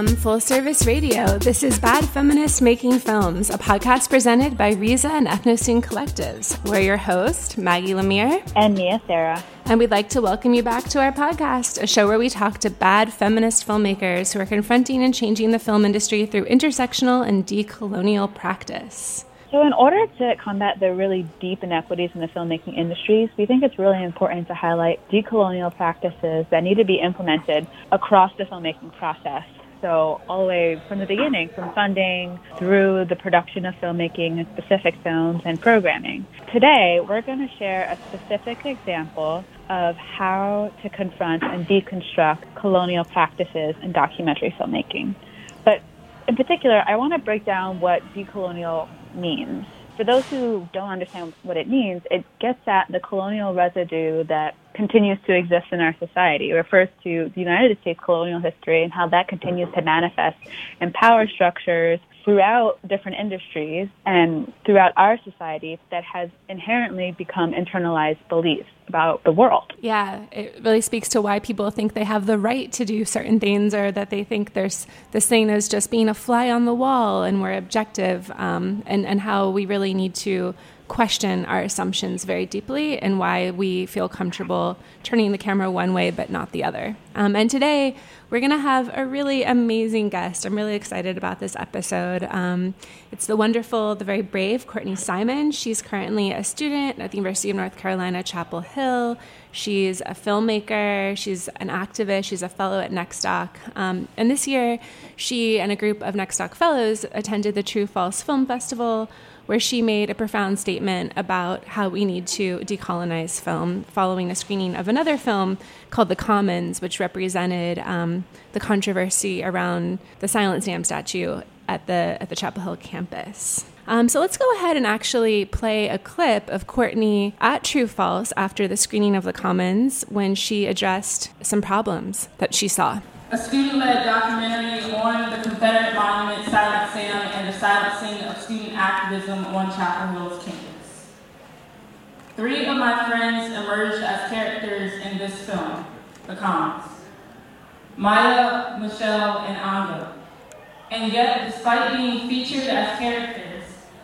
From Full Service Radio, this is Bad Feminist Making Films, a podcast presented by Riza and Ethnocine Collectives. We're your host, Maggie Lemire. And Mia Sarah. And we'd like to welcome you back to our podcast, a show where we talk to bad feminist filmmakers who are confronting and changing the film industry through intersectional and decolonial practice. So, in order to combat the really deep inequities in the filmmaking industries, we think it's really important to highlight decolonial practices that need to be implemented across the filmmaking process. So, all the way from the beginning, from funding through the production of filmmaking and specific films and programming. Today, we're going to share a specific example of how to confront and deconstruct colonial practices in documentary filmmaking. But in particular, I want to break down what decolonial means. For those who don't understand what it means, it gets at the colonial residue that continues to exist in our society. It refers to the United States colonial history and how that continues to manifest in power structures throughout different industries and throughout our society that has inherently become internalized beliefs about the world. Yeah, it really speaks to why people think they have the right to do certain things or that they think there's this thing as just being a fly on the wall and we're objective um, and, and how we really need to question our assumptions very deeply and why we feel comfortable turning the camera one way but not the other. Um, and today we're going to have a really amazing guest. I'm really excited about this episode. Um, it's the wonderful, the very brave Courtney Simon. She's currently a student at the University of North Carolina, Chapel Hill. She's a filmmaker, she's an activist, she's a fellow at Nextdoc. Um, and this year, she and a group of Nextdoc fellows attended the True False Film Festival where she made a profound statement about how we need to decolonize film following a screening of another film called The Commons, which represented um, the controversy around the Silent Sam statue at the, at the Chapel Hill campus. Um, so let's go ahead and actually play a clip of Courtney at True False after the screening of The Commons when she addressed some problems that she saw a student-led documentary on the Confederate monument Silent Sam and the silencing of student activism on Chapel Hill's campus. Three of my friends emerged as characters in this film, The Commons. Maya, Michelle, and Anga. And yet, despite being featured as characters,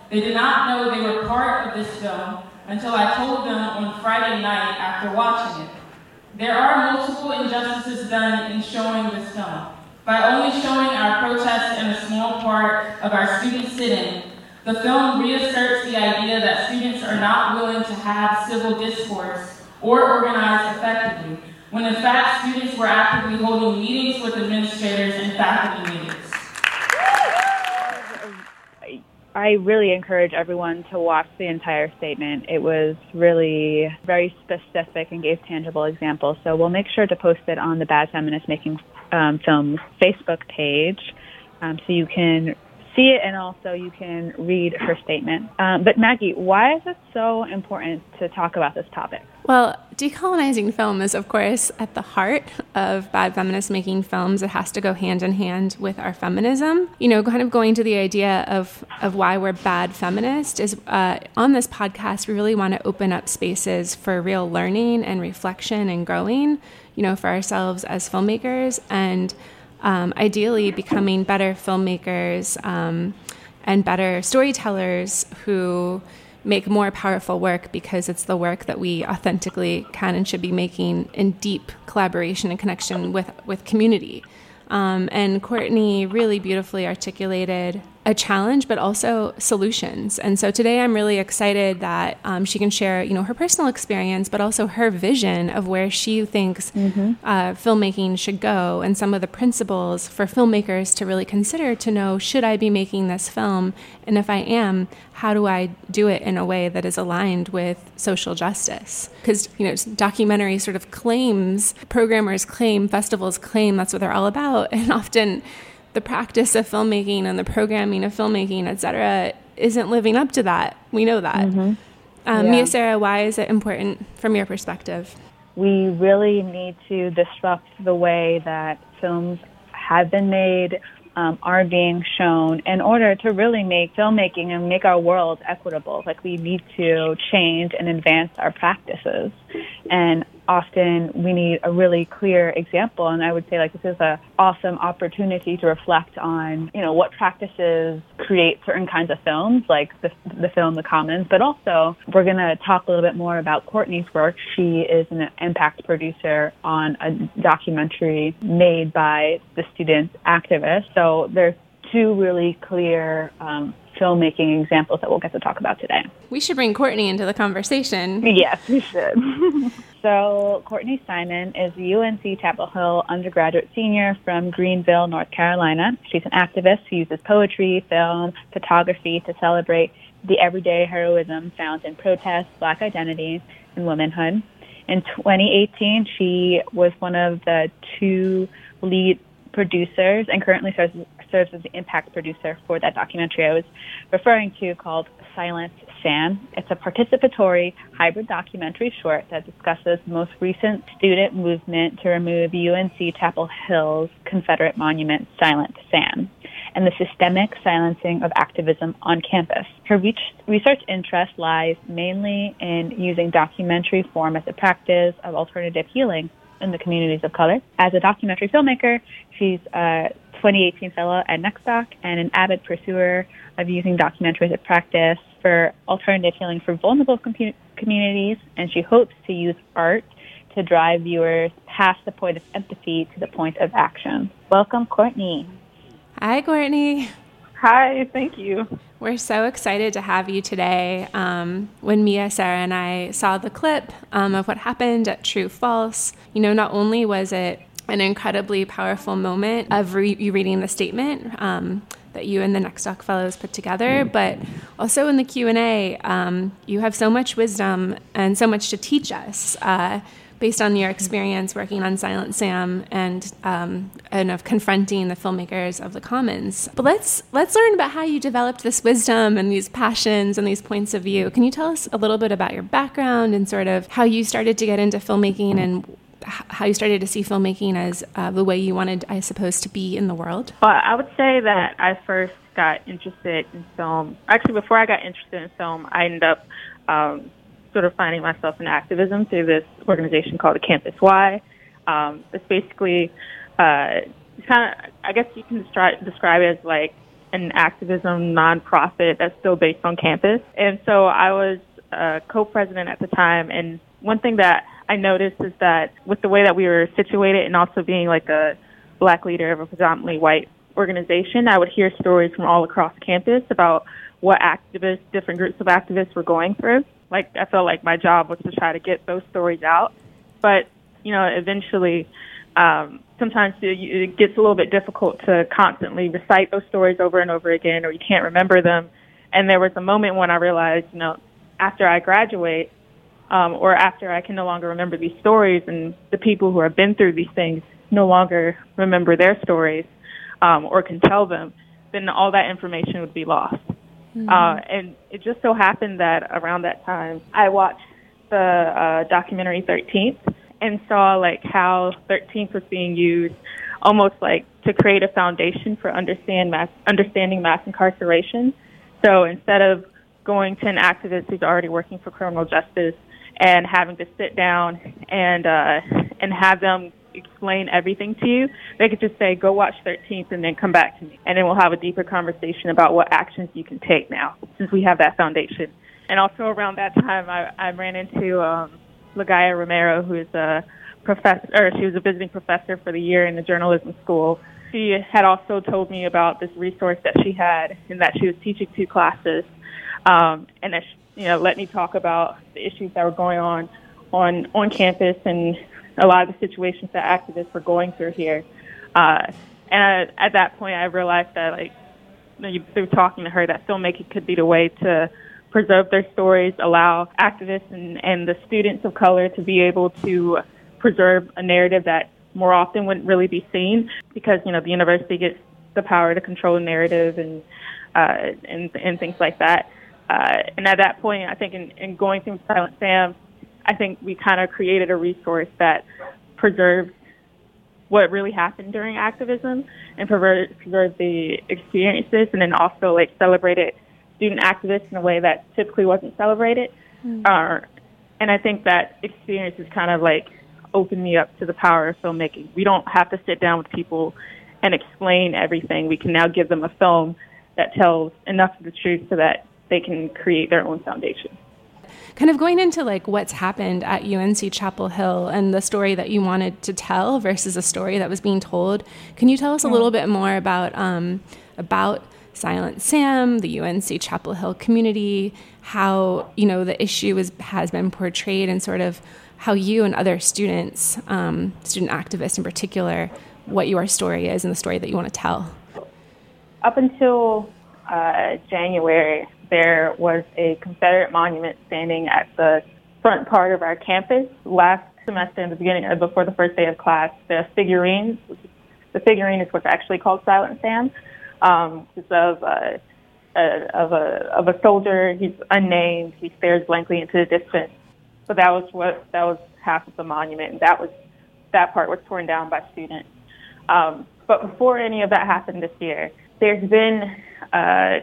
they did not know they were part of this film until I told them on Friday night after watching it. There are multiple injustices done in showing this film. By only showing our protests and a small part of our student sit-in, the film reasserts the idea that students are not willing to have civil discourse or organize effectively, when in fact students were actively holding meetings with administrators and faculty meetings. I really encourage everyone to watch the entire statement. It was really very specific and gave tangible examples. So we'll make sure to post it on the Bad Feminist Making um, Films Facebook page um, so you can see it and also you can read her statement. Um, but Maggie, why is it so important to talk about this topic? Well, decolonizing film is, of course, at the heart of bad feminists making films. It has to go hand in hand with our feminism. You know, kind of going to the idea of, of why we're bad feminists is uh, on this podcast, we really want to open up spaces for real learning and reflection and growing, you know, for ourselves as filmmakers and um, ideally becoming better filmmakers um, and better storytellers who make more powerful work because it's the work that we authentically can and should be making in deep collaboration and connection with with community. Um, and Courtney really beautifully articulated a challenge, but also solutions. And so today I'm really excited that um, she can share, you know, her personal experience, but also her vision of where she thinks mm-hmm. uh, filmmaking should go and some of the principles for filmmakers to really consider to know should I be making this film? And if I am, how do I do it in a way that is aligned with social justice? Because, you know, documentary sort of claims, programmers claim, festivals claim that's what they're all about. And often, the practice of filmmaking and the programming of filmmaking, et cetera, isn't living up to that. We know that. Mm-hmm. Um, yeah. Mia Sarah, why is it important from your perspective? We really need to disrupt the way that films have been made, um, are being shown in order to really make filmmaking and make our world equitable. Like we need to change and advance our practices. And often we need a really clear example. And i would say like this is a awesome opportunity to reflect on you know what practices create certain kinds of films like the, the film the commons. But also we're going to talk a little bit more about courtney's work. She is an impact producer on a documentary made by the student activists so there's two really clear um, filmmaking examples that we'll get to talk about today. We should bring Courtney into the conversation. Yes, we should. so, Courtney Simon is a UNC Chapel Hill undergraduate senior from Greenville, North Carolina. She's an activist who uses poetry, film, photography to celebrate the everyday heroism found in protest, black identity, and womanhood. In 2018, she was one of the two lead producers and currently serves serves as the impact producer for that documentary I was referring to called Silent Sam. It's a participatory hybrid documentary short that discusses the most recent student movement to remove UNC Chapel Hill's Confederate monument, Silent Sam, and the systemic silencing of activism on campus. Her research interest lies mainly in using documentary form as a practice of alternative healing in the communities of color. As a documentary filmmaker, she's a 2018 fellow at NextDoc and an avid pursuer of using documentary as a practice for alternative healing for vulnerable com- communities. And she hopes to use art to drive viewers past the point of empathy to the point of action. Welcome, Courtney. Hi, Courtney. Hi, thank you. We're so excited to have you today. Um, when Mia, Sarah, and I saw the clip um, of what happened at True False, you know, not only was it an incredibly powerful moment of re- you reading the statement um, that you and the Next Doc Fellows put together, but also in the Q and A, um, you have so much wisdom and so much to teach us. Uh, based on your experience working on Silent Sam and um, and of confronting the filmmakers of the Commons. But let's let's learn about how you developed this wisdom and these passions and these points of view. Can you tell us a little bit about your background and sort of how you started to get into filmmaking and how you started to see filmmaking as uh, the way you wanted, I suppose, to be in the world? Well, I would say that I first got interested in film. Actually, before I got interested in film, I ended up um, sort of finding myself in activism through this organization called the Campus Y. Um, it's basically uh, kind of, I guess you can describe, describe it as like an activism nonprofit that's still based on campus. And so I was a co-president at the time, and one thing that I noticed is that with the way that we were situated and also being like a black leader of a predominantly white organization, I would hear stories from all across campus about what activists, different groups of activists were going through. Like I felt like my job was to try to get those stories out, but you know, eventually, um, sometimes it gets a little bit difficult to constantly recite those stories over and over again, or you can't remember them. And there was a moment when I realized, you know, after I graduate, um, or after I can no longer remember these stories and the people who have been through these things no longer remember their stories um, or can tell them, then all that information would be lost. Mm-hmm. Uh, and it just so happened that around that time, I watched the uh, documentary 13th and saw like how 13th was being used almost like to create a foundation for understand mass, understanding mass incarceration. So instead of going to an activist who's already working for criminal justice and having to sit down and uh, and have them explain everything to you. They could just say, "Go watch 13th," and then come back to me, and then we'll have a deeper conversation about what actions you can take now, since we have that foundation. And also around that time, I, I ran into um, Lagaya Romero, who is a professor, or she was a visiting professor for the year in the journalism school she had also told me about this resource that she had and that she was teaching two classes, um, and that she, you know let me talk about the issues that were going on on on campus and a lot of the situations that activists were going through here. Uh, and I, at that point, I realized that like through talking to her, that filmmaking could be the way to preserve their stories, allow activists and, and the students of color to be able to preserve a narrative that more often wouldn't really be seen because you know the university gets the power to control narrative and uh, and and things like that. Uh, and at that point, I think in, in going through Silent Sam, I think we kind of created a resource that preserved what really happened during activism and preserved, preserve the experiences and then also like celebrated student activists in a way that typically wasn't celebrated. Mm-hmm. Uh, and I think that experience is kind of like opened me up to the power of filmmaking. We don't have to sit down with people and explain everything. We can now give them a film that tells enough of the truth so that they can create their own foundation kind of going into like what's happened at UNC Chapel Hill and the story that you wanted to tell versus a story that was being told. Can you tell us a little bit more about um, about Silent Sam, the UNC Chapel Hill community, how you know the issue is, has been portrayed, and sort of how you and other students, um, student activists in particular, what your story is and the story that you want to tell. Up until uh, January, there was a Confederate monument standing at the front part of our campus. Last semester, in the beginning, or before the first day of class, the figurine, the figurine is what's actually called Silent Sam. Um, it's of a, a, of a of a soldier. He's unnamed. He stares blankly into the distance. So that was what that was half of the monument, and that was that part was torn down by students. Um, but before any of that happened this year, there's been uh,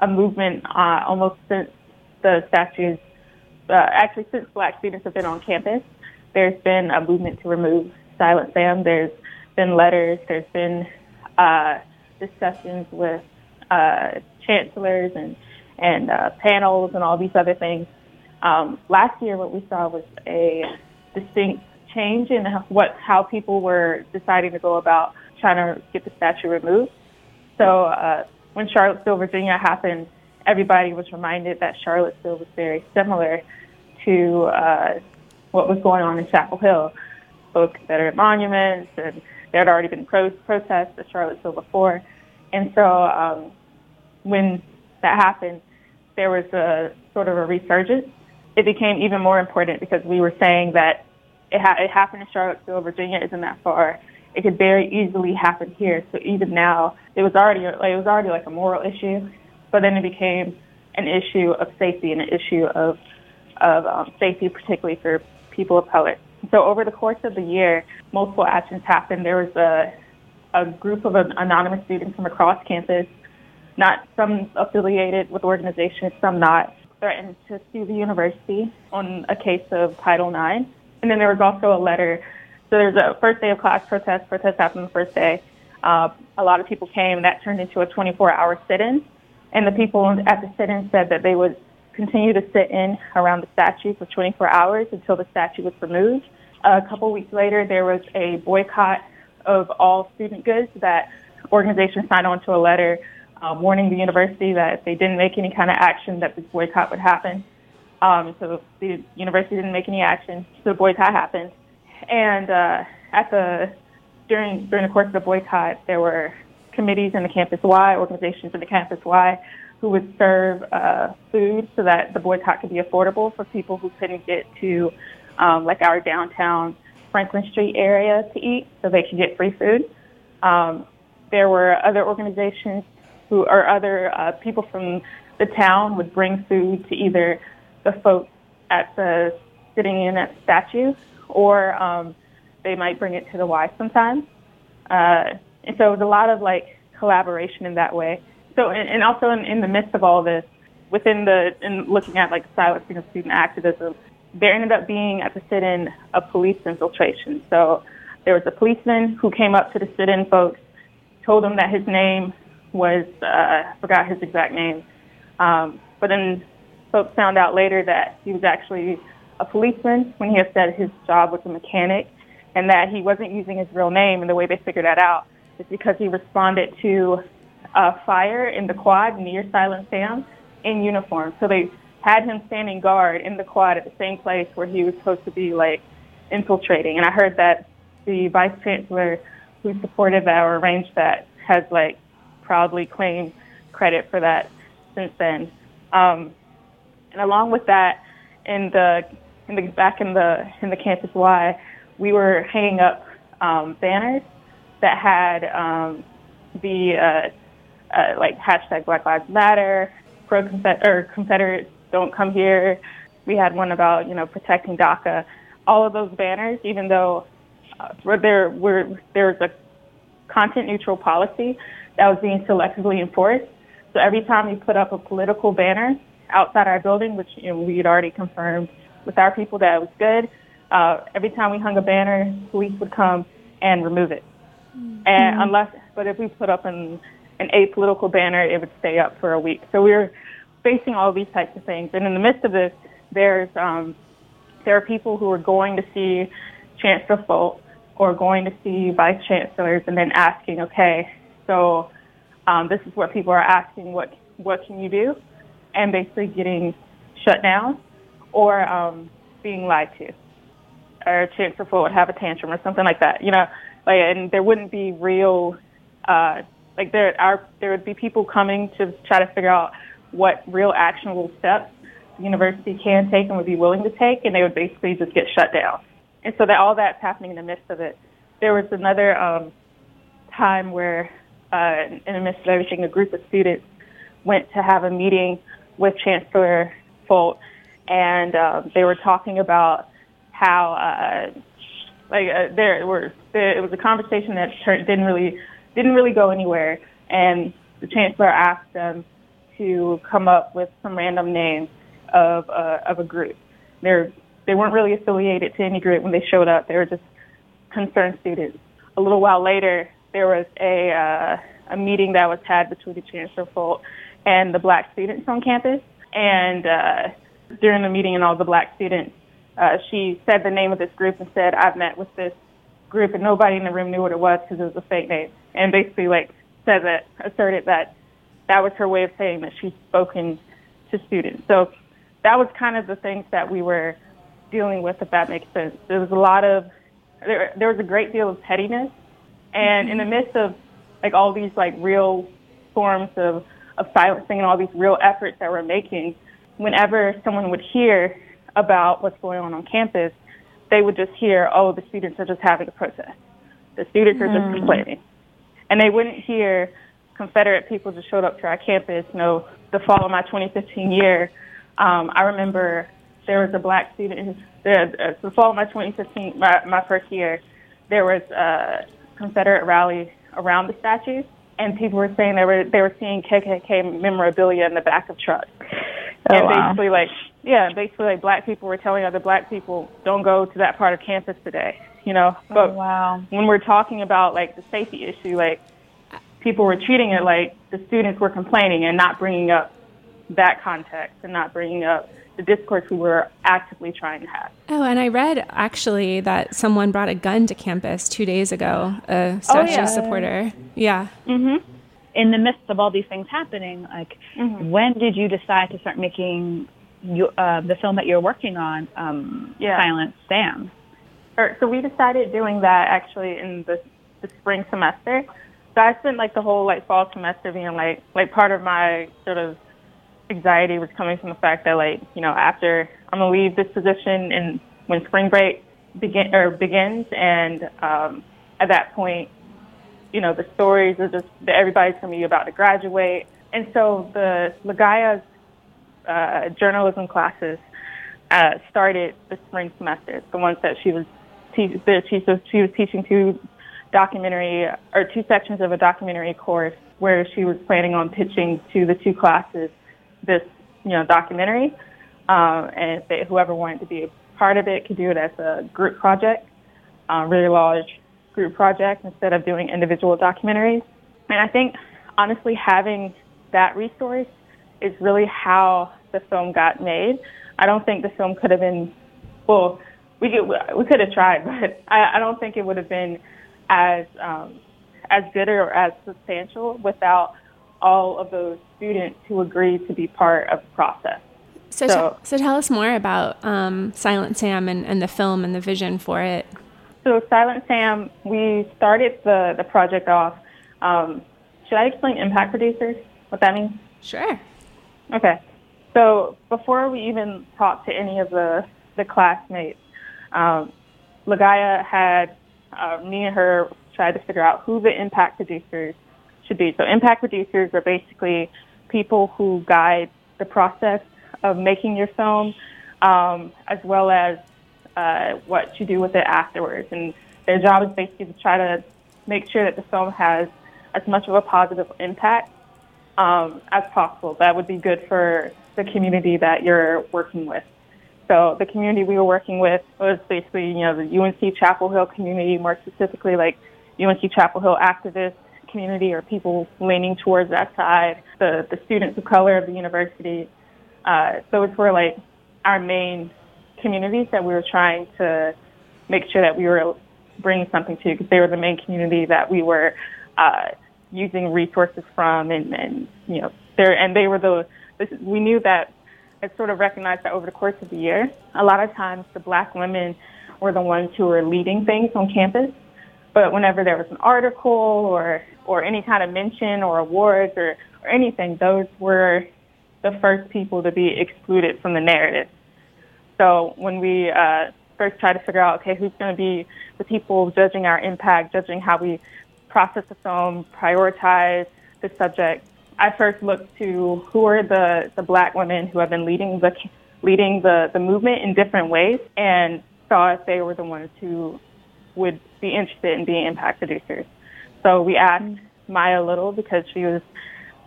a movement uh, almost since the statues, uh, actually since black students have been on campus. There's been a movement to remove Silent Sam. There's been letters. There's been uh, discussions with uh, chancellors and and uh, panels and all these other things. Um, last year, what we saw was a distinct change in what how people were deciding to go about trying to get the statue removed. So uh, when Charlottesville, Virginia happened, everybody was reminded that Charlottesville was very similar to uh, what was going on in Chapel Hill, both Confederate monuments, and there had already been pro- protests at Charlottesville before. And so um, when that happened, there was a sort of a resurgence. It became even more important because we were saying that it, ha- it happened in Charlottesville, Virginia isn't that far it could very easily happen here. So even now, it was already like it was already like a moral issue, but then it became an issue of safety and an issue of of um, safety, particularly for people of color. So over the course of the year, multiple actions happened. There was a a group of anonymous students from across campus, not some affiliated with organizations, some not, threatened to sue the university on a case of Title IX. And then there was also a letter so there's a first day of class protest. Protest happened the first day. Uh, a lot of people came. That turned into a 24-hour sit-in, and the people at the sit-in said that they would continue to sit in around the statue for 24 hours until the statue was removed. A couple weeks later, there was a boycott of all student goods that organizations signed on to a letter uh, warning the university that if they didn't make any kind of action, that this boycott would happen. Um, so the university didn't make any action, so the boycott happened. And uh, at the during during the course of the boycott, there were committees in the campus Y, organizations in the campus Y, who would serve uh, food so that the boycott could be affordable for people who couldn't get to um, like our downtown Franklin Street area to eat, so they could get free food. Um, there were other organizations who or other uh, people from the town would bring food to either the folks at the sitting in at statue or um, they might bring it to the Y sometimes. Uh, and so it was a lot of like collaboration in that way. So, and, and also in, in the midst of all this, within the, in looking at like silencing of student activism, there ended up being at the sit-in a police infiltration. So there was a policeman who came up to the sit-in folks, told them that his name was, uh, I forgot his exact name, um, but then folks found out later that he was actually a policeman when he had said his job was a mechanic and that he wasn't using his real name. And the way they figured that out is because he responded to a fire in the quad near Silent Sam in uniform. So they had him standing guard in the quad at the same place where he was supposed to be like infiltrating. And I heard that the vice chancellor who supported that or arranged that has like proudly claimed credit for that since then. Um, and along with that, in the in the back in the in the campus Y, we were hanging up um, banners that had um, the uh, uh, like hashtag Black Lives Matter, pro or Confederate don't come here. We had one about you know protecting DACA. All of those banners, even though uh, there were there was a content neutral policy that was being selectively enforced. So every time we put up a political banner outside our building, which you know, we had already confirmed with our people that was good, uh, every time we hung a banner, police would come and remove it. Mm-hmm. And unless, but if we put up an an apolitical banner, it would stay up for a week. So we were facing all these types of things. And in the midst of this, there's um, there are people who are going to see Chancellor Folt or going to see vice chancellors and then asking, okay, so um, this is what people are asking, what what can you do, and basically getting shut down or um, being lied to, or Chancellor would have a tantrum or something like that, you know, like and there wouldn't be real. Uh, like there are there would be people coming to try to figure out what real actionable steps the university can take and would be willing to take, and they would basically just get shut down. And so that all that's happening in the midst of it. There was another um, time where, uh, in the midst of everything, a group of students went to have a meeting with Chancellor Folt, and um, they were talking about how, uh, like, uh, there were there, it was a conversation that didn't really didn't really go anywhere, and the chancellor asked them to come up with some random name of uh, of a group. They're they weren't really affiliated to any group when they showed up. They were just concerned students. A little while later, there was a uh, a meeting that was had between the Chancellor Folt and the black students on campus. And uh, during the meeting, and all the black students, uh, she said the name of this group and said, "I've met with this group," and nobody in the room knew what it was because it was a fake name. And basically, like said that asserted that that was her way of saying that she's spoken to students. So that was kind of the things that we were dealing with, if that makes sense. There was a lot of, there, there was a great deal of pettiness. And in the midst of like all these like real forms of, of silencing and all these real efforts that we're making, whenever someone would hear about what's going on on campus, they would just hear, oh, the students are just having a protest. The students are just mm. complaining. And they wouldn't hear Confederate people just showed up to our campus. You know, the fall of my 2015 year, um, I remember there was a black student. The, the fall of my 2015, my, my first year, there was a Confederate rally around the statue, and people were saying they were they were seeing KKK memorabilia in the back of trucks. Oh, and wow. basically, like, yeah, basically, like, black people were telling other black people, don't go to that part of campus today, you know. Oh, but wow. when we're talking about like the safety issue, like, people were treating it like the students were complaining and not bringing up that context and not bringing up the discourse we were actively trying to have. Oh, and I read actually that someone brought a gun to campus two days ago, a statue oh, yeah. supporter. Yeah. Mm-hmm. In the midst of all these things happening, like, mm-hmm. when did you decide to start making you, uh, the film that you're working on, um, yeah. Silent Sam? Or, so we decided doing that actually in the, the spring semester. So I spent like the whole like fall semester being like like part of my sort of anxiety was coming from the fact that like you know after I'm gonna leave this position and when spring break begin or begins and um, at that point you know the stories are just that everybody's gonna be about to graduate. And so the Lagaya's uh, journalism classes uh, started the spring semester. The ones that she was te- that she, so she was teaching two documentary or two sections of a documentary course where she was planning on pitching to the two classes this, you know, documentary. Um, and they, whoever wanted to be a part of it could do it as a group project, um, really large group project instead of doing individual documentaries. And I think honestly having that resource is really how the film got made. I don't think the film could have been well, we could we could have tried, but I, I don't think it would have been as um, as good or as substantial without all of those students who agreed to be part of the process. So, so, so tell us more about um, Silent Sam and, and the film and the vision for it. So Silent Sam, we started the, the project off. Um, should I explain impact producers? What that means? Sure. Okay. So before we even talked to any of the, the classmates, um, Lagaya had uh, me and her tried to figure out who the impact producers should be. So impact producers are basically people who guide the process of making your film, um, as well as uh, what to do with it afterwards. And their job is basically to try to make sure that the film has as much of a positive impact um, as possible. That would be good for the community that you're working with. So the community we were working with was basically, you know, the UNC Chapel Hill community, more specifically like UNC Chapel Hill activists community or people leaning towards that side, the, the students of color of the university. Uh, those were like our main communities that we were trying to make sure that we were bringing something to because they were the main community that we were uh, using resources from and, and you know there and they were the we knew that it's sort of recognized that over the course of the year a lot of times the black women were the ones who were leading things on campus. But whenever there was an article or or any kind of mention or awards or, or anything those were the first people to be excluded from the narrative so when we uh, first tried to figure out okay who's going to be the people judging our impact judging how we process the film, prioritize the subject, I first looked to who are the, the black women who have been leading the leading the, the movement in different ways and saw if they were the ones who would be interested in being impact producers. So we asked mm-hmm. Maya Little because she was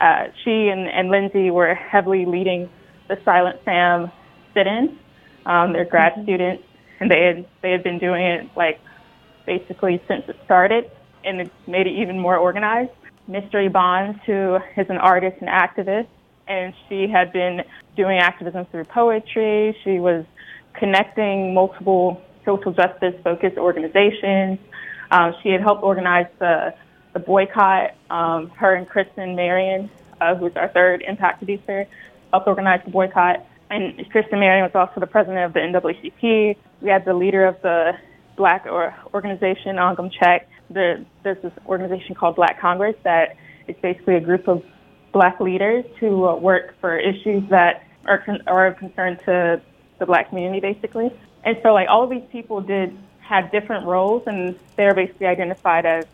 uh, she and, and Lindsay were heavily leading the Silent Sam sit-in. Um, they're grad mm-hmm. students, and they had they had been doing it like basically since it started and it made it even more organized. Mystery Bonds, who is an artist and activist, and she had been doing activism through poetry. She was connecting multiple social justice focused organizations. Um, she had helped organize the, the boycott. Um, her and Kristen Marion, uh, who's our third impact producer, helped organize the boycott. And Kristen Marion was also the president of the NAACP. We had the leader of the Black or organization, Angam Chek, the, there's this organization called Black Congress that is basically a group of black leaders who uh, work for issues that are, con- are of concern to the black community, basically. And so, like, all of these people did had different roles, and they're basically identified as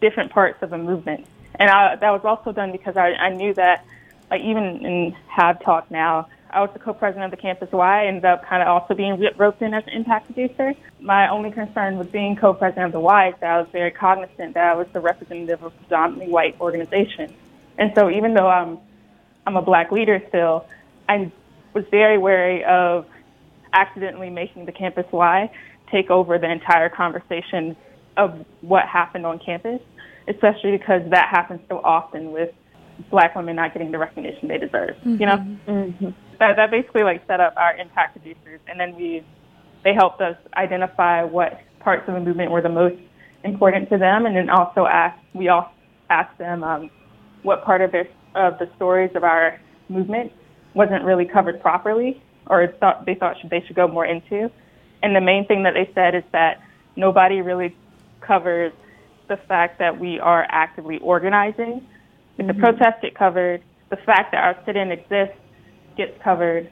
different parts of a movement. And I, that was also done because I, I knew that, like, even in Have Talk now, I was the co-president of the Campus Y. I ended up kind of also being roped in as an impact producer. My only concern with being co-president of the Y is that I was very cognizant that I was the representative of a predominantly white organization. And so even though I'm, I'm a black leader still, I was very wary of accidentally making the Campus Y take over the entire conversation of what happened on campus, especially because that happens so often with black women not getting the recognition they deserve. Mm-hmm. You know, mm-hmm. That that basically like set up our impact producers, and then we they helped us identify what parts of the movement were the most important to them, and then also asked we all asked them um, what part of their of the stories of our movement wasn't really covered properly, or thought they thought should, they should go more into. And the main thing that they said is that nobody really covers the fact that we are actively organizing. If the protest get covered, the fact that our sit-in exists gets covered,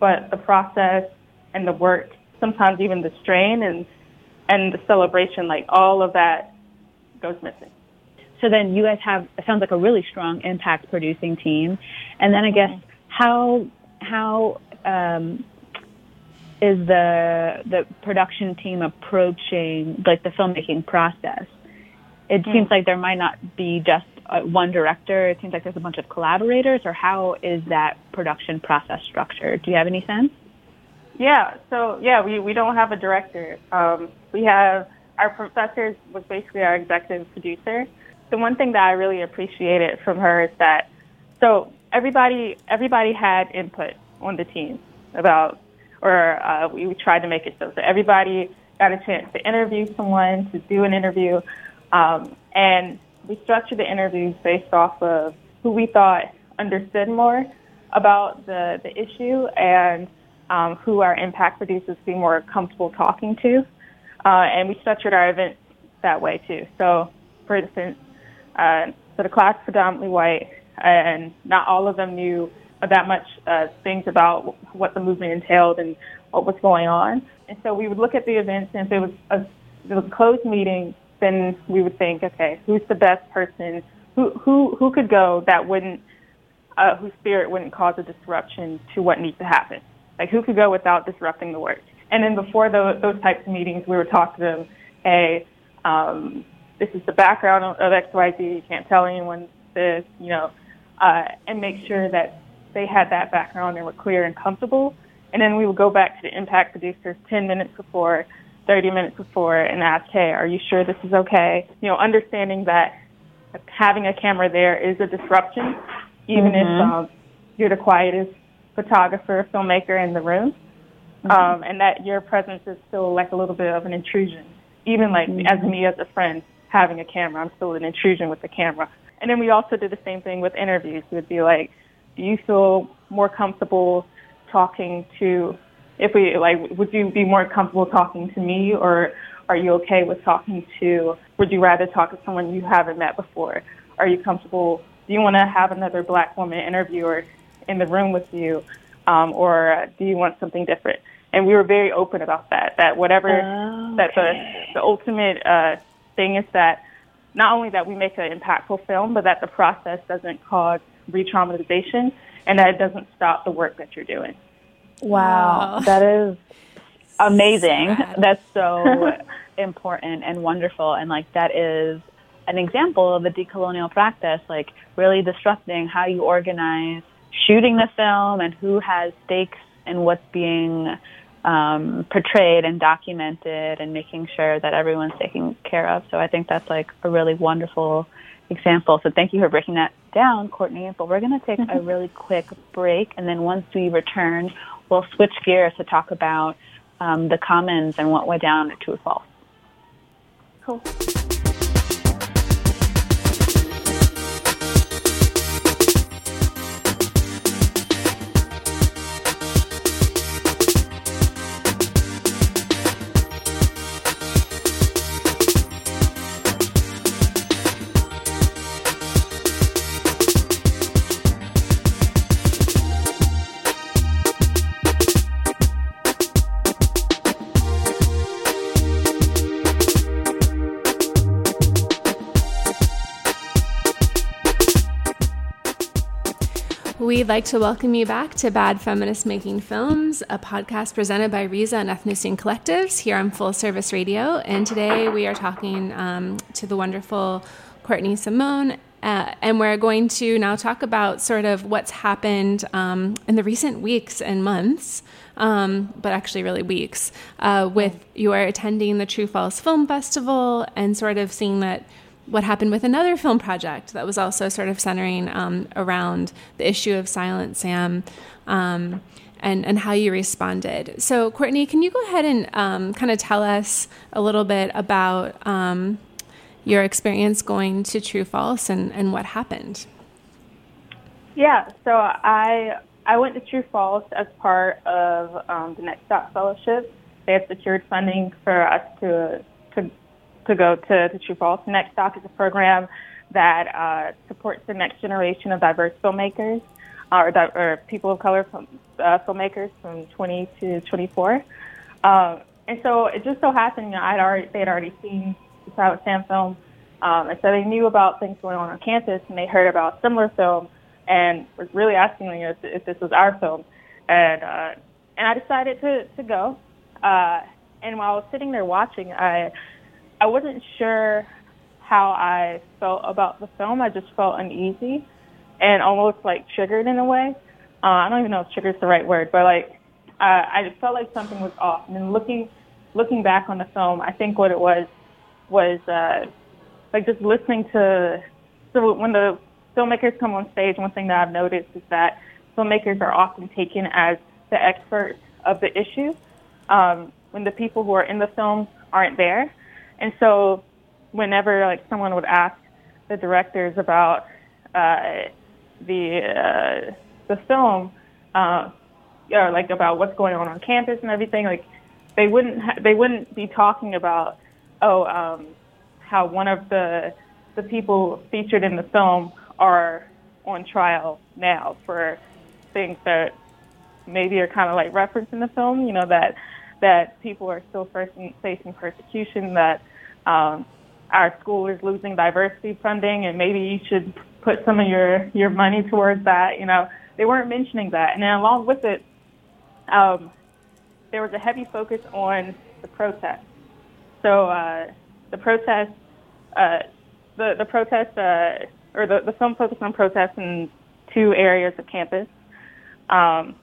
but the process and the work, sometimes even the strain and and the celebration, like all of that goes missing. So then you guys have it sounds like a really strong impact producing team, and then I guess how how um, is the the production team approaching like the filmmaking process? It mm-hmm. seems like there might not be just uh, one director? It seems like there's a bunch of collaborators, or how is that production process structured? Do you have any sense? Yeah, so yeah, we, we don't have a director. Um, we have our professor was basically our executive producer. The one thing that I really appreciated from her is that so everybody everybody had input on the team about, or uh, we, we tried to make it so so everybody got a chance to interview someone, to do an interview, um, and we structured the interviews based off of who we thought understood more about the, the issue and um, who our impact producers be more comfortable talking to. Uh, and we structured our events that way too. So, for instance, uh, so the class predominantly white, and not all of them knew that much uh, things about what the movement entailed and what was going on. And so we would look at the events, and if it was a, it was a closed meeting, then we would think, okay, who's the best person? Who who who could go that wouldn't, uh, whose spirit wouldn't cause a disruption to what needs to happen? Like who could go without disrupting the work? And then before those, those types of meetings, we would talk to them, hey, um, this is the background of X Y Z. You can't tell anyone this, you know, uh, and make sure that they had that background and were clear and comfortable. And then we would go back to the impact producers 10 minutes before, 30 minutes before, and ask, hey, are you sure this is okay? You know, understanding that having a camera there is a disruption, even mm-hmm. if um, you're the quietest photographer, filmmaker in the room, mm-hmm. um, and that your presence is still like a little bit of an intrusion. Even like mm-hmm. as me as a friend having a camera, I'm still an intrusion with the camera. And then we also did the same thing with interviews. It would be like, do you feel more comfortable talking to, if we like, would you be more comfortable talking to me or are you okay with talking to, would you rather talk to someone you haven't met before? Are you comfortable? Do you want to have another black woman interviewer in the room with you? Um, or do you want something different? And we were very open about that, that whatever, okay. that the, the ultimate, uh, thing is that not only that we make an impactful film, but that the process doesn't cause re-traumatization and that it doesn't stop the work that you're doing. Wow, wow. that is amazing. That's so important and wonderful. And like that is an example of a decolonial practice, like really disrupting how you organize shooting the film and who has stakes in what's being um, portrayed and documented and making sure that everyone's taken care of. So I think that's like a really wonderful example. So thank you for breaking that down, Courtney. But we're going to take a mm-hmm. really quick break. And then once we return, we'll switch gears to talk about um, the commons and what went down at True False. Cool. We'd like to welcome you back to Bad Feminist Making Films, a podcast presented by Riza and Ethnocine Collectives here on Full Service Radio. And today we are talking um, to the wonderful Courtney Simone. Uh, and we're going to now talk about sort of what's happened um, in the recent weeks and months, um, but actually, really weeks, uh, with your attending the True False Film Festival and sort of seeing that what happened with another film project that was also sort of centering um, around the issue of Silent Sam um, and, and how you responded. So, Courtney, can you go ahead and um, kind of tell us a little bit about um, your experience going to True False and, and what happened? Yeah, so I I went to True False as part of um, the Next Doc Fellowship. They had secured funding for us to to go to, to True False. Next Doc is a program that uh, supports the next generation of diverse filmmakers uh, or, di- or people of color from, uh, filmmakers from 20 to 24. Um, and so it just so happened, you know, I'd already they had already seen the Silent Sam film, um, and so they knew about things going on on campus, and they heard about similar film, and was really asking me if, if this was our film, and uh, and I decided to to go. Uh, and while I was sitting there watching, I I wasn't sure how I felt about the film. I just felt uneasy and almost like triggered in a way. Uh, I don't even know if trigger is the right word, but like uh, I felt like something was off. And then looking looking back on the film, I think what it was was uh, like just listening to. So when the filmmakers come on stage, one thing that I've noticed is that filmmakers are often taken as the experts of the issue um, when the people who are in the film aren't there. And so whenever like someone would ask the directors about uh, the uh, the film, uh, or like about what's going on on campus and everything, like they wouldn't ha- they wouldn't be talking about oh um, how one of the the people featured in the film are on trial now for things that maybe are kind of like referenced in the film. You know that that people are still facing, persecution. That um, our school is losing diversity funding, and maybe you should put some of your your money towards that. You know, they weren't mentioning that, and then along with it, um, there was a heavy focus on the protest. So uh, the protest, uh, the the protest, uh, or the the film focused on protests in two areas of campus. Um,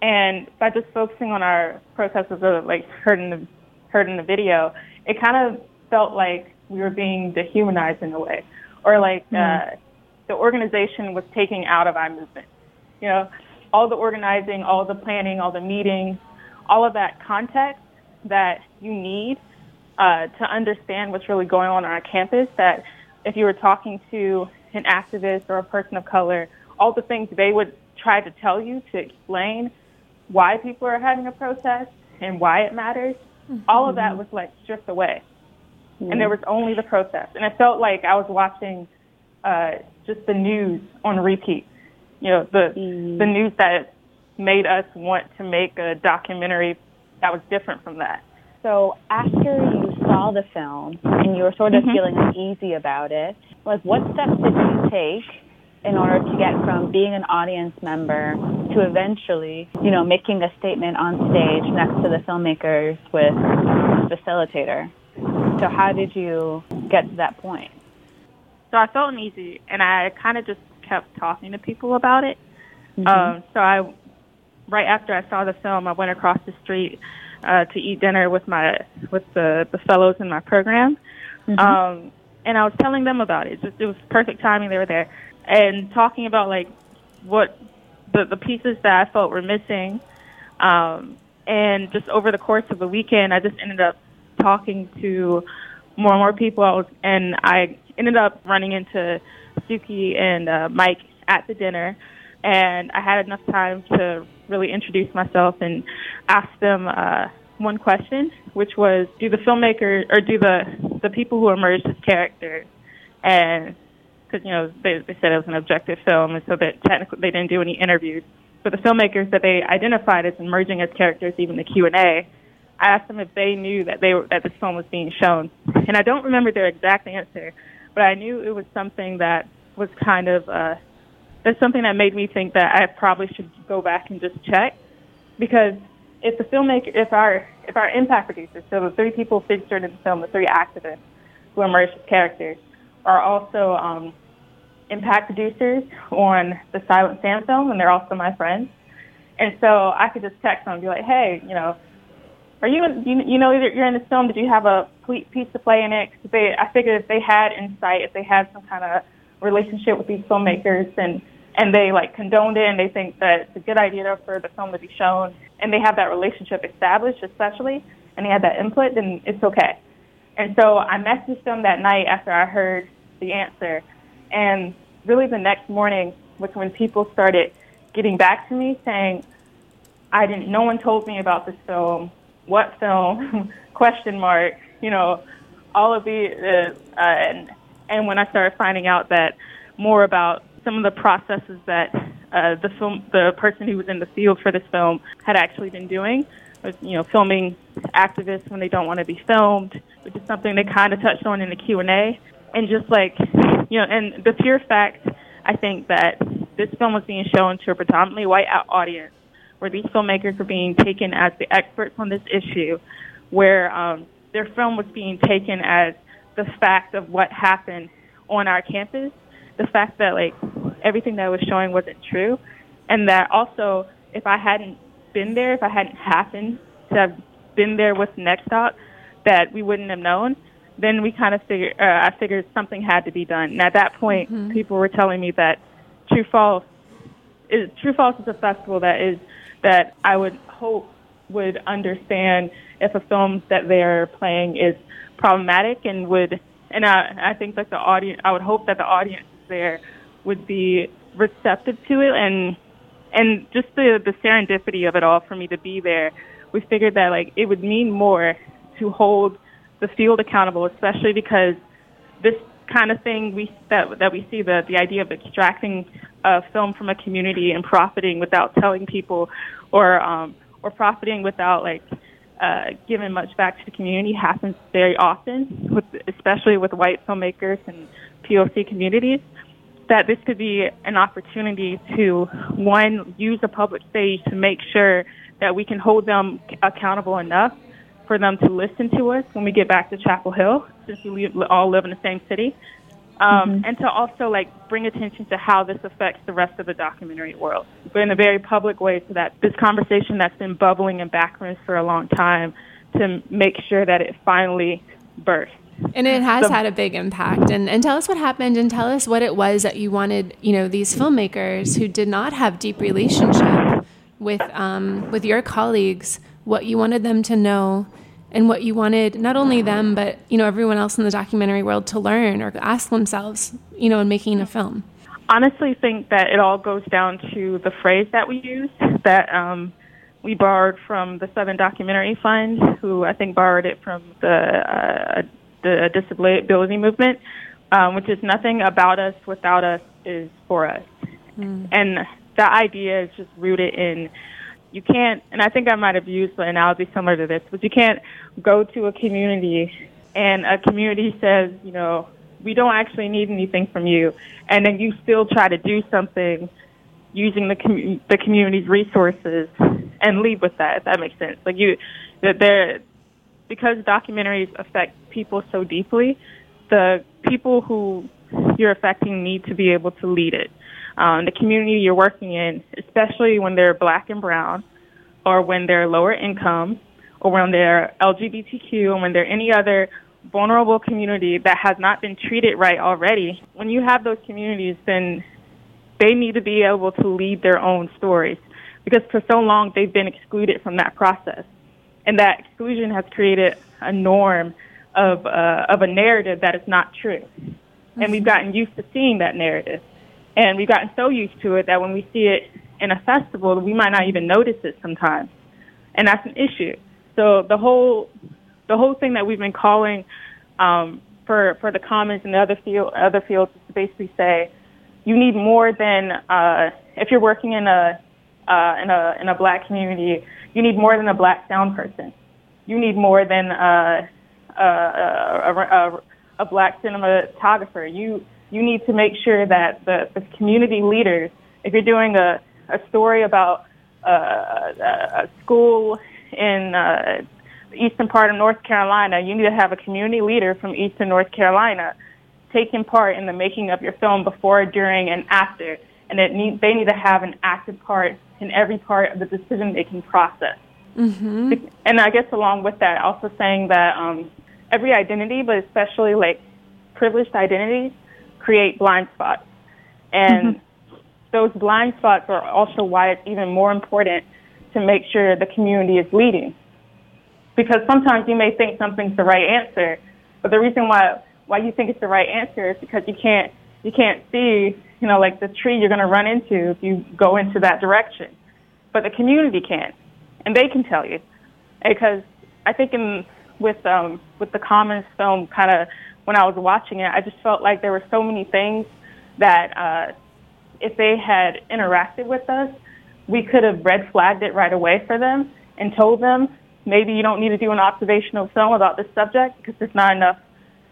and by just focusing on our protests, as like heard in the heard in the video, it kind of felt like we were being dehumanized in a way, or like mm-hmm. uh, the organization was taking out of our movement. You know, all the organizing, all the planning, all the meetings, all of that context that you need uh, to understand what's really going on on our campus. That if you were talking to an activist or a person of color, all the things they would try to tell you to explain why people are having a protest and why it matters, mm-hmm. all of that was like stripped away. Mm-hmm. And there was only the protest. And it felt like I was watching uh, just the news on repeat. You know, the mm-hmm. the news that made us want to make a documentary that was different from that. So after you saw the film and you were sort of mm-hmm. feeling uneasy about it, like what steps did you take in order to get from being an audience member to eventually, you know, making a statement on stage next to the filmmakers with a facilitator. So how did you get to that point? So I felt uneasy, and I kind of just kept talking to people about it. Mm-hmm. Um, so I, right after I saw the film, I went across the street uh, to eat dinner with my with the the fellows in my program, mm-hmm. um, and I was telling them about it. It, just, it was perfect timing; they were there and talking about like what the the pieces that I felt were missing. Um, and just over the course of the weekend, I just ended up talking to more and more people. And I ended up running into Suki and uh, Mike at the dinner, and I had enough time to really introduce myself and ask them uh, one question, which was, do the filmmakers or do the the people who emerged as characters and because you know they, they said it was an objective film, and so that technically they didn't do any interviews. But the filmmakers that they identified as emerging as characters, even the Q and A, I asked them if they knew that they were that this film was being shown, and I don't remember their exact answer, but I knew it was something that was kind of uh, that's something that made me think that I probably should go back and just check, because if the filmmaker, if our if our impact producers, so the three people featured in the film, the three activists who emerged as characters, are also um, impact producers on the Silent Sam film, and they're also my friends. And so I could just text them and be like, hey, you know, are you, you, you know, you're in this film, did you have a piece to play in it? Cause they, I figured if they had insight, if they had some kind of relationship with these filmmakers and, and they like condoned it and they think that it's a good idea for the film to be shown and they have that relationship established especially and they had that input, then it's okay. And so I messaged them that night after I heard the answer. And really the next morning was when people started getting back to me saying, I didn't, no one told me about this film. What film? Question mark. You know, all of the, uh, and, and when I started finding out that more about some of the processes that uh, the film, the person who was in the field for this film had actually been doing, you know, filming activists when they don't want to be filmed, which is something they kind of touched on in the Q and A and just like you know, and the pure fact I think that this film was being shown to a predominantly white audience, where these filmmakers were being taken as the experts on this issue, where um, their film was being taken as the fact of what happened on our campus, the fact that like everything that I was showing wasn't true, and that also if I hadn't been there, if I hadn't happened to have been there with Next that we wouldn't have known then we kind of figured uh, I figured something had to be done. And at that point, mm-hmm. people were telling me that True False is True False is a festival that is that I would hope would understand if a film that they're playing is problematic and would and I, I think that the audience, I would hope that the audience there would be receptive to it, and and just the the serendipity of it all for me to be there. We figured that like it would mean more to hold the field accountable, especially because this kind of thing we that that we see the the idea of extracting a film from a community and profiting without telling people, or um, or profiting without like uh, giving much back to the community happens very often, with, especially with white filmmakers and POC communities. That this could be an opportunity to one use a public stage to make sure that we can hold them accountable enough for them to listen to us when we get back to Chapel Hill, since we all live in the same city, um, mm-hmm. and to also like bring attention to how this affects the rest of the documentary world, but in a very public way, so that this conversation that's been bubbling in backgrounds for a long time, to make sure that it finally bursts. And it has so, had a big impact. And, and tell us what happened and tell us what it was that you wanted, you know, these filmmakers who did not have deep relationship with, um, with your colleagues, what you wanted them to know and what you wanted not only them but you know everyone else in the documentary world to learn or ask themselves you know in making a film honestly think that it all goes down to the phrase that we use that um, we borrowed from the Southern Documentary Fund, who I think borrowed it from the uh, the disability movement, um, which is nothing about us without us is for us, mm. and that idea is just rooted in you can't, and I think I might have used an analogy similar to this, but you can't go to a community and a community says, you know, we don't actually need anything from you, and then you still try to do something using the com- the community's resources and leave with that. If that makes sense, like you, that there, because documentaries affect people so deeply, the people who you're affecting need to be able to lead it um, the community you're working in, especially when they're black and brown, or when they're lower income, or when they're LGBTQ, or when they're any other vulnerable community that has not been treated right already. When you have those communities, then they need to be able to lead their own stories because for so long they've been excluded from that process. And that exclusion has created a norm of, uh, of a narrative that is not true. And we've gotten used to seeing that narrative. And we've gotten so used to it that when we see it in a festival, we might not even notice it sometimes. And that's an issue. So the whole the whole thing that we've been calling um, for for the commons and the other field other fields is to basically say you need more than uh, if you're working in a uh, in a in a black community, you need more than a black sound person. You need more than uh, a, a, a, a black cinematographer. You you need to make sure that the, the community leaders, if you're doing a, a story about uh, a school in uh, the eastern part of North Carolina, you need to have a community leader from eastern North Carolina taking part in the making of your film before, during, and after. And it need, they need to have an active part in every part of the decision making process. Mm-hmm. And I guess along with that, also saying that um, every identity, but especially like privileged identities, create blind spots. And mm-hmm. those blind spots are also why it's even more important to make sure the community is leading. Because sometimes you may think something's the right answer, but the reason why why you think it's the right answer is because you can't you can't see, you know, like the tree you're going to run into if you go into that direction. But the community can, and they can tell you. Because I think in with um, with the Commons film, kind of when I was watching it, I just felt like there were so many things that uh, if they had interacted with us, we could have red flagged it right away for them and told them maybe you don't need to do an observational film about this subject because there's not enough,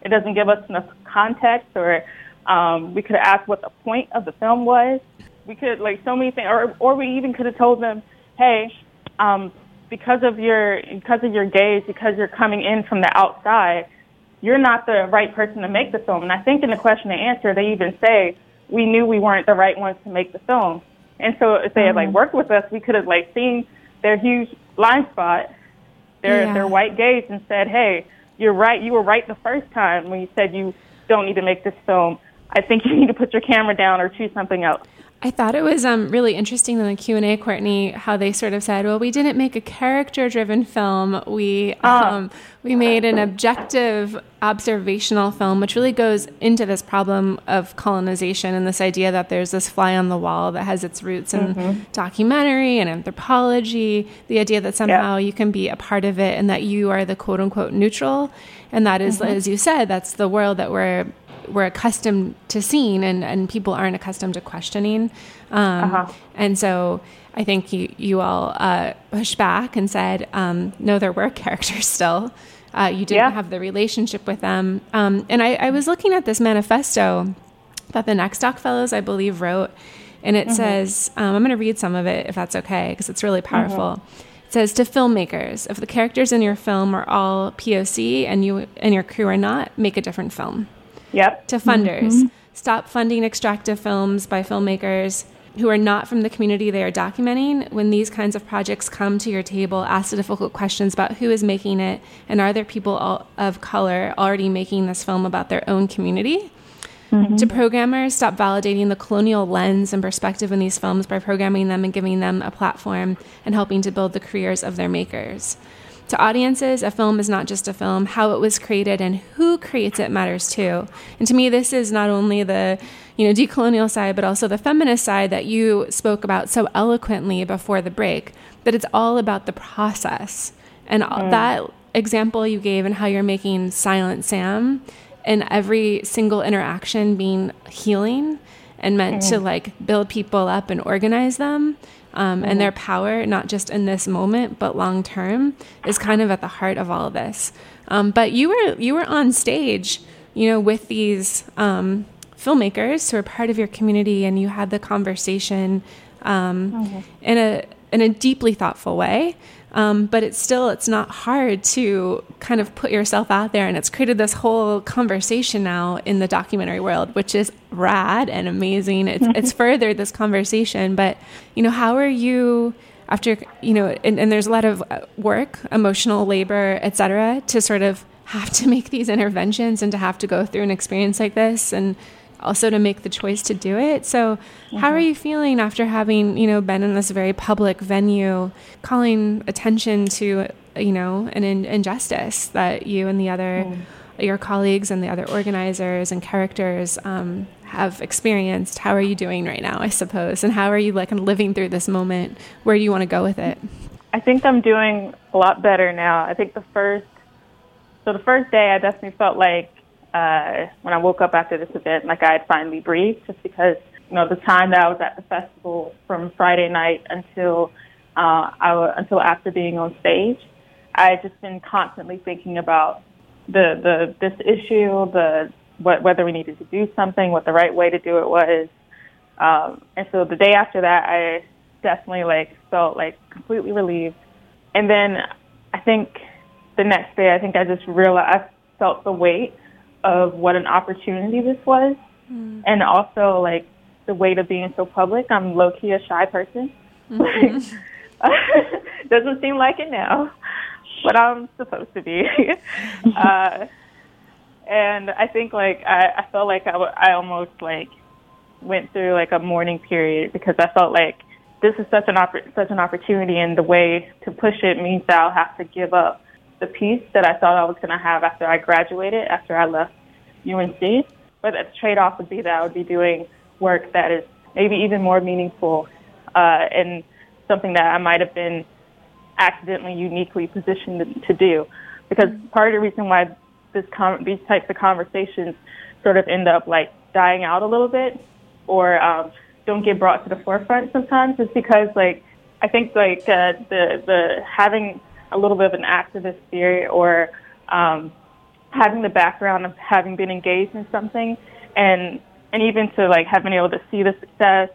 it doesn't give us enough context or um, we could have asked what the point of the film was. We could like so many things, or or we even could have told them, hey, um, because of your because of your gaze, because you're coming in from the outside, you're not the right person to make the film. And I think in the question and answer, they even say, we knew we weren't the right ones to make the film. And so if they mm-hmm. had like mm-hmm. worked with us, we could have like seen their huge blind spot, their yeah. their white gaze, and said, "Hey, you're right. You were right the first time when you said you don't need to make this film. I think you need to put your camera down or choose something else." I thought it was um, really interesting in the Q and A, Courtney, how they sort of said, "Well, we didn't make a character-driven film. We um, we made an objective, observational film, which really goes into this problem of colonization and this idea that there's this fly on the wall that has its roots in documentary and anthropology. The idea that somehow you can be a part of it and that you are the quote unquote neutral, and that is, as you said, that's the world that we're we're accustomed to seeing and, and people aren't accustomed to questioning. Um, And so I think you, you all uh, pushed back and said, um, no, there were characters still. Uh, you didn't Yeah. have the relationship with them. Um, and I, I was looking at this manifesto that the Next Doc Fellows, I believe, wrote. And it says, um, I'm going to read some of it if that's okay, because it's really powerful. It says to filmmakers, if the characters in your film are all POC and you and your crew are not, make a different film Yep. to funders. Mm-hmm. Stop funding extractive films by filmmakers who are not from the community they are documenting. When these kinds of projects come to your table, ask the difficult questions about who is making it and are there people all, of color already making this film about their own community? Mm-hmm. To programmers, stop validating the colonial lens and perspective in these films by programming them and giving them a platform and helping to build the careers of their makers. To audiences, a film is not just a film, how it was created and who creates it matters too. And to me, this is not only the you know decolonial side, but also the feminist side that you spoke about so eloquently before the break. That it's all about the process and all mm. that example you gave and how you're making Silent Sam and every single interaction being healing and meant to mm. like build people up and organize them um, and their power, not just in this moment but long term, is kind of at the heart of all of this. Um, but you were you were on stage, you know, with these um, filmmakers who are part of your community, and you had the conversation um, in a in a deeply thoughtful way. Um, but it's still it's not hard to kind of put yourself out there, and it's created this whole conversation now in the documentary world, which is rad and amazing. It's it's furthered this conversation. But you know, how are you? after you know and, and there's a lot of uh, work emotional labor etc to sort of have to make these interventions and to have to go through an experience like this and also to make the choice to do it so how are you feeling after having you know been in this very public venue calling attention to you know an in- injustice that you and the other your colleagues and the other organizers and characters um, have experienced. How are you doing right now, I suppose? And how are you like living through this moment? Where do you want to go with it? I think I'm doing a lot better now. I think the first, so the first day, I definitely felt like uh, when I woke up after this event, like I had finally breathed, just because you know the time that I was at the festival from Friday night until uh, I until after being on stage, I had just been constantly thinking about the the this issue, the what, whether we needed to do something, what the right way to do it was. Um, and so the day after that, I definitely like felt like completely relieved. And then I think the next day, I think I just realized I felt the weight of what an opportunity this was, and also like the weight of being so public. I'm low key a shy person. Doesn't seem like it now, but I'm supposed to be. uh, and I think like I, I felt like I, w- I almost like went through like a mourning period because I felt like this is such an oppor- such an opportunity, and the way to push it means that I'll have to give up the peace that I thought I was going to have after I graduated, after I left UNC. But the trade-off would be that I would be doing work that is maybe even more meaningful uh, and something that I might have been accidentally uniquely positioned to, do. Because part of the reason why this con- these types of conversations sort of end up like dying out a little bit or um, don't get brought to the forefront sometimes is because like I think like uh, the the having a little bit of an activist spirit or um, having the background of having been engaged in something and and even to like have been able to see the success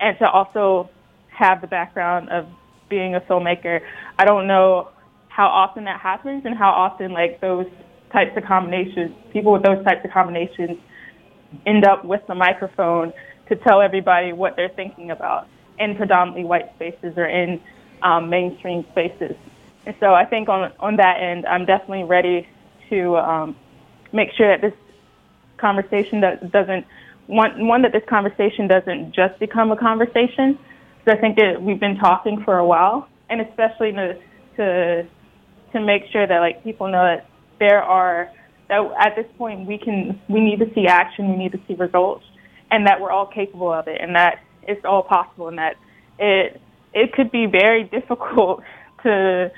and to also have the background of being a filmmaker. I don't know how often that happens and how often like those types of combinations, people with those types of combinations end up with the microphone to tell everybody what they're thinking about in predominantly white spaces or in um, mainstream spaces. And so I think on on that end, I'm definitely ready to um, make sure that this conversation that doesn't one one that this conversation doesn't just become a conversation. So I think that we've been talking for a while, and especially to to to make sure that like people know that there are that at this point we can we need to see action, we need to see results, and that we're all capable of it, and that it's all possible, and that it it could be very difficult to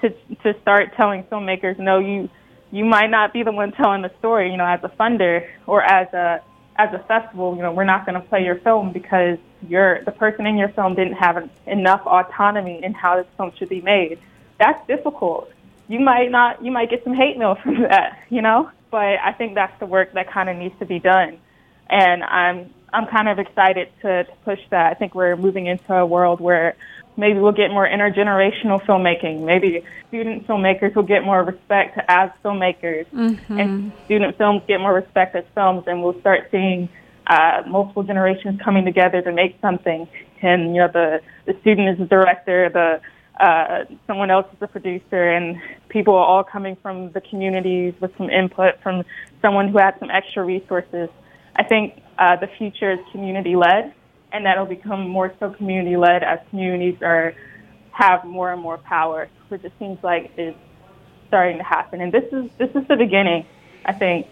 to to start telling filmmakers no you you might not be the one telling the story you know as a funder or as a as a festival you know we're not going to play your film because you're the person in your film didn't have enough autonomy in how this film should be made. That's difficult. You might not you might get some hate mail from that you know? But i think that's the work that kind of needs to be done. And i'm i'm kind of excited to, to push that. I think we're moving into a world where maybe we'll get more intergenerational filmmaking. Maybe student filmmakers will get more respect as filmmakers, mm-hmm. and student films get more respect as films, and we'll start seeing uh, multiple generations coming together to make something. And you know, the the student is the director, the uh, someone else is the producer, and people are all coming from the communities with some input from someone who had some extra resources. I think uh, the future is community led and that'll become more so community led as communities are have more and more power, which it seems like is starting to happen. And this is this is the beginning. I think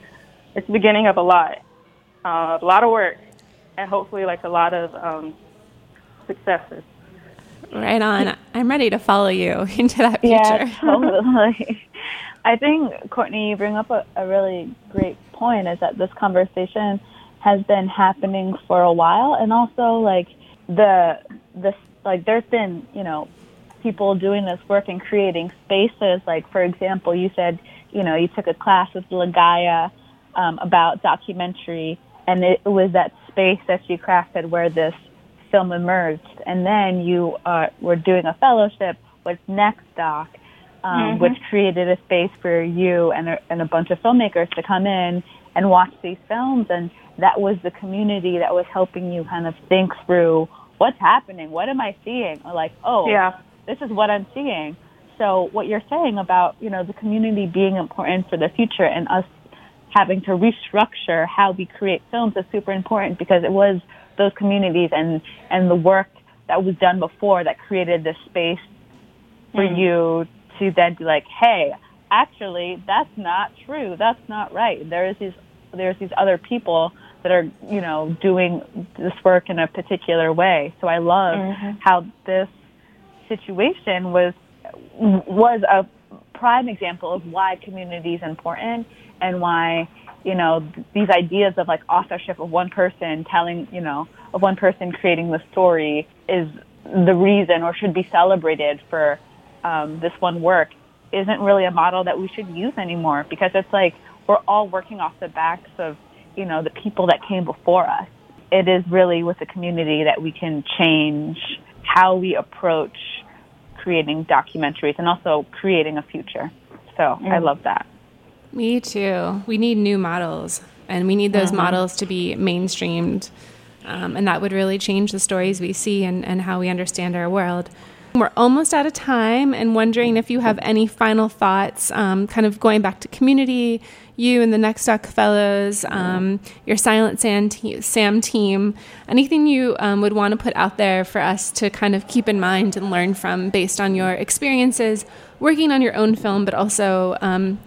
it's the beginning of a lot, uh, a lot of work, and hopefully like a lot of um, successes. Right on. I'm ready to follow you into that future. Yeah, totally. I think Courtney, you bring up a, a really great point. Is that this conversation has been happening for a while. And also like the the like there's been you know people doing this work and creating spaces. Like for example you said you know you took a class with Lagaya um, about documentary and it was that space that you crafted where this film emerged. And then you uh, were doing a fellowship with Next Doc um, mm-hmm. which created a space for you and a, and a bunch of filmmakers to come in and watch these films and that was the community that was helping you kind of think through what's happening, what am I seeing, or like, oh, yeah. this is what I'm seeing. So what you're saying about you know the community being important for the future and us having to restructure how we create films is super important because it was those communities and and the work that was done before that created this space for mm. you to then be like, hey, actually, that's not true. That's not right. There is these there's these other people that are, you know, doing this work in a particular way. So I love mm-hmm. how this situation was was a prime example of why community is important and why you know these ideas of like authorship of one person telling you know of one person creating the story is the reason or should be celebrated for um, this one work isn't really a model that we should use anymore because it's like we're all working off the backs of you know, the people that came before us. It is really with the community that we can change how we approach creating documentaries and also creating a future. So mm. I love that. Me too. We need new models, and we need those mm-hmm. models to be mainstreamed. Um, and that would really change the stories we see and, and how we understand our world. We're almost out of time and wondering if you have any final thoughts, um, kind of going back to community, you and the Next Doc Fellows, um, your Silent Sam, te- Sam team, anything you um, would want to put out there for us to kind of keep in mind and learn from based on your experiences working on your own film, but also, um,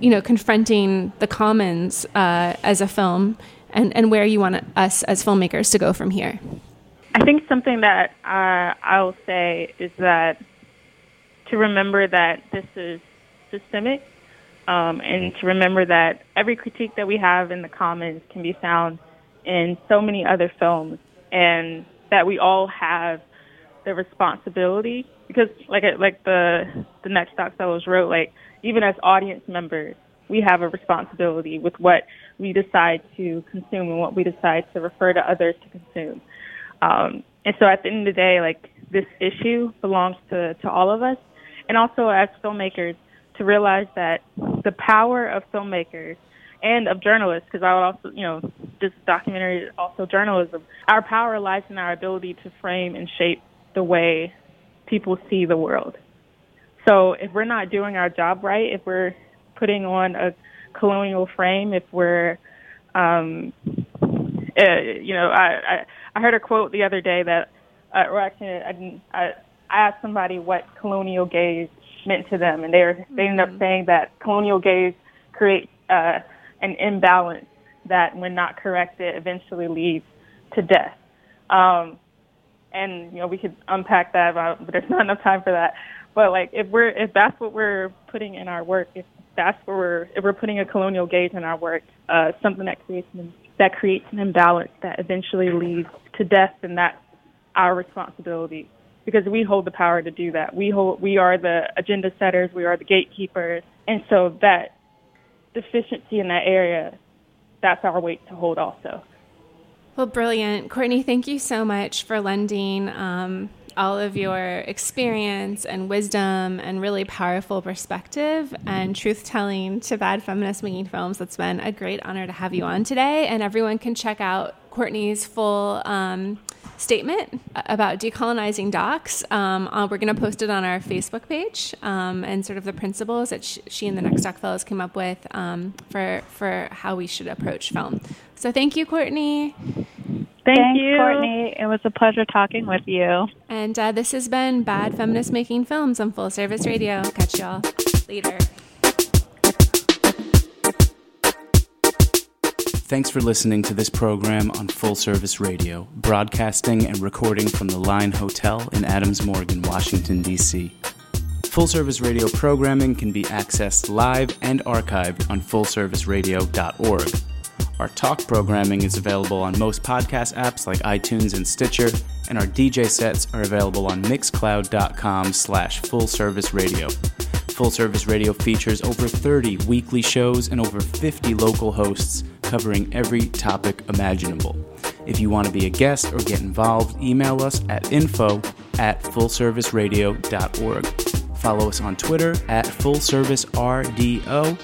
you know, confronting the commons uh, as a film and, and where you want us as filmmakers to go from here. I think something that uh, I'll say is that to remember that this is systemic um, and to remember that every critique that we have in the commons can be found in so many other films and that we all have the responsibility because like like the the next doc fellows wrote like even as audience members we have a responsibility with what we decide to consume and what we decide to refer to others to consume um, and so at the end of the day, like this issue belongs to, to all of us. And also as filmmakers, to realize that the power of filmmakers and of journalists, because I would also, you know, this documentary is also journalism. Our power lies in our ability to frame and shape the way people see the world. So if we're not doing our job right, if we're putting on a colonial frame, if we're um, Uh, you know, I, I I heard a quote the other day that, uh, or actually, I didn't. I, I asked somebody what colonial gaze meant to them, and they were they ended up saying that colonial gaze creates uh, an imbalance that, when not corrected, eventually leads to death. Um, and you know, we could unpack that, but there's not enough time for that. But like, if we're if that's what we're putting in our work, if that's what we're if we're putting a colonial gaze in our work, uh, something that creates an, that creates an imbalance that eventually leads to death, and that's our responsibility because we hold the power to do that. We hold we are the agenda setters, we are the gatekeepers, and so that deficiency in that area, that's our weight to hold also. Well, brilliant. Courtney, thank you so much for lending um, all of your experience and wisdom and really powerful perspective and truth telling to Bad Feminist Making Films. It's been a great honor to have you on today. And everyone can check out Courtney's full um, statement about decolonizing docs. Um, uh, we're going to post it on our Facebook page um, and sort of the principles that she, she and the Next Doc Fellows came up with um, for, for how we should approach film. So thank you, Courtney. Thank Thanks, you. Courtney. It was a pleasure talking with you. And uh, this has been Bad Feminist Making Films on Full Service Radio. Catch y'all later. Thanks for listening to this program on Full Service Radio, broadcasting and recording from the Line Hotel in Adams Morgan, Washington, D.C. Full Service Radio programming can be accessed live and archived on fullserviceradio.org. Our talk programming is available on most podcast apps like iTunes and Stitcher, and our DJ sets are available on mixcloud.com slash fullserviceradio. Full Service Radio features over 30 weekly shows and over 50 local hosts covering every topic imaginable. If you want to be a guest or get involved, email us at info at fullserviceradio.org. Follow us on Twitter at fullservicerdo,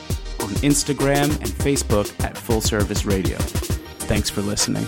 on Instagram and Facebook at Full Service Radio. Thanks for listening.